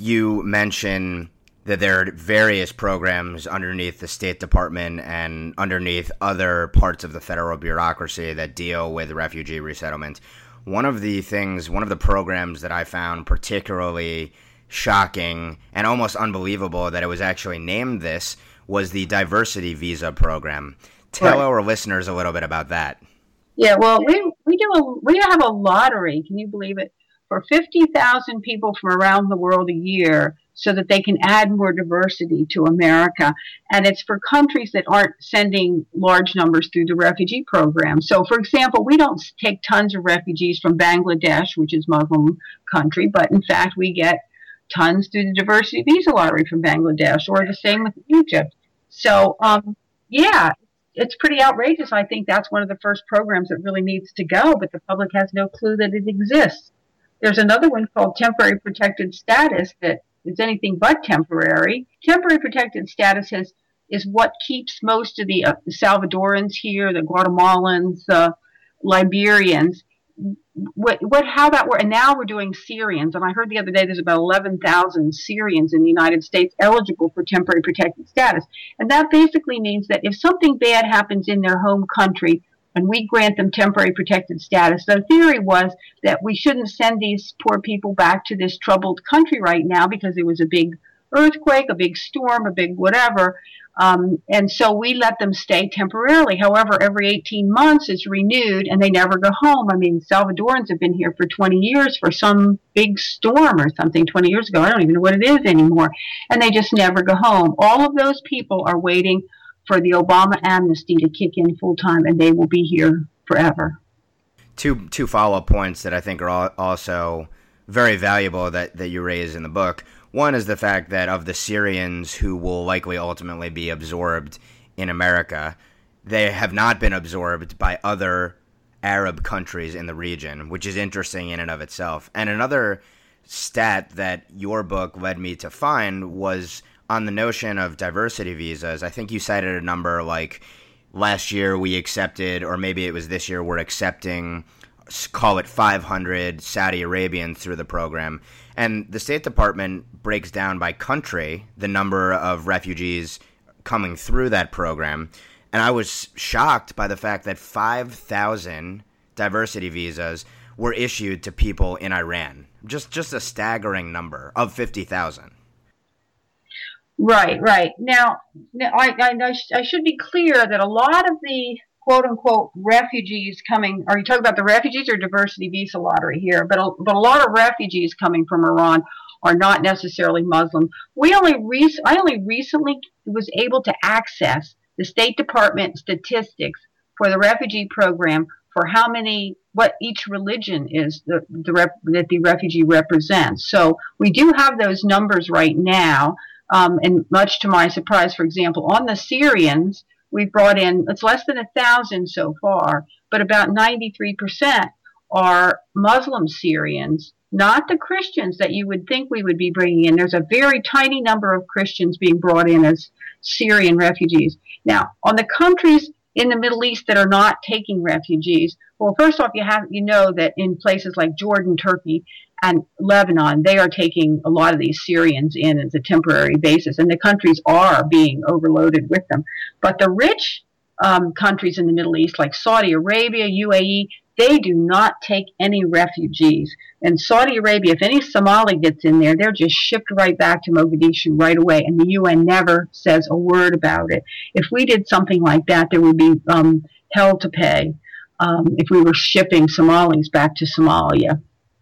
you mention that there are various programs underneath the State Department and underneath other parts of the federal bureaucracy that deal with refugee resettlement. One of the things, one of the programs that I found particularly shocking and almost unbelievable that it was actually named this was the diversity visa program. Tell right. our listeners a little bit about that. Yeah, well, we we do a we have a lottery. Can you believe it? For fifty thousand people from around the world a year, so that they can add more diversity to America. And it's for countries that aren't sending large numbers through the refugee program. So, for example, we don't take tons of refugees from Bangladesh, which is Muslim country, but in fact, we get tons through the diversity visa lottery from Bangladesh, or the same with Egypt. So, um, yeah, it's pretty outrageous. I think that's one of the first programs that really needs to go, but the public has no clue that it exists. There's another one called temporary protected status that is anything but temporary. Temporary protected status has, is what keeps most of the, uh, Salvadorans here, the Guatemalans, the Liberians, what what how that works. And now we're doing Syrians, and I heard the other day there's about 11,000 Syrians in the United States eligible for temporary protected status, and that basically means that if something bad happens in their home country. And we grant them temporary protected status. The theory was that we shouldn't send these poor people back to this troubled country right now because there was a big earthquake, a big storm, a big whatever. Um, and so we let them stay temporarily. However, every 18 months it's renewed and they never go home. I mean, Salvadorans have been here for 20 years for some big storm or something 20 years ago. I don't even know what it is anymore. And they just never go home. All of those people are waiting for the Obama amnesty to kick in full time and they will be here forever. Two, two follow up points that I think are also very valuable that, that you raise in the book. One is the fact that of the Syrians who will likely ultimately be absorbed in America, they have not been absorbed by other Arab countries in the region, which is interesting in and of itself. And another stat that your book led me to find was on the notion of diversity visas. I think you cited a number like last year we accepted, or maybe it was this year, we're accepting, call it 500 Saudi Arabians through the program. And the State Department breaks down by country the number of refugees coming through that program. And I was shocked by the fact that 5,000 diversity visas were issued to people in Iran. Just just a staggering number of 50,000. Right, right. Now, I, I, I should be clear that a lot of the quote unquote refugees coming. Are you talking about the refugees or diversity visa lottery here? But a, but a lot of refugees coming from Iran are not necessarily Muslim. We only rec- I only recently was able to access the State Department statistics for the refugee program for how many what each religion is the, the rep, that the refugee represents. So we do have those numbers right now. Um, and much to my surprise, for example, on the Syrians, we've brought in, it's less than a thousand so far, but about 93% are Muslim Syrians, not the Christians that you would think we would be bringing in. There's a very tiny number of Christians being brought in as Syrian refugees. Now, on the countries in the Middle East that are not taking refugees, well, first off, you have you know that in places like Jordan, Turkey, and Lebanon, they are taking a lot of these Syrians in as a temporary basis, and the countries are being overloaded with them. But the rich um, countries in the Middle East, like Saudi Arabia, UAE, they do not take any refugees. And Saudi Arabia, if any Somali gets in there, they're just shipped right back to Mogadishu right away, and the UN never says a word about it. If we did something like that, there would be um, hell to pay um, if we were shipping Somalis back to Somalia.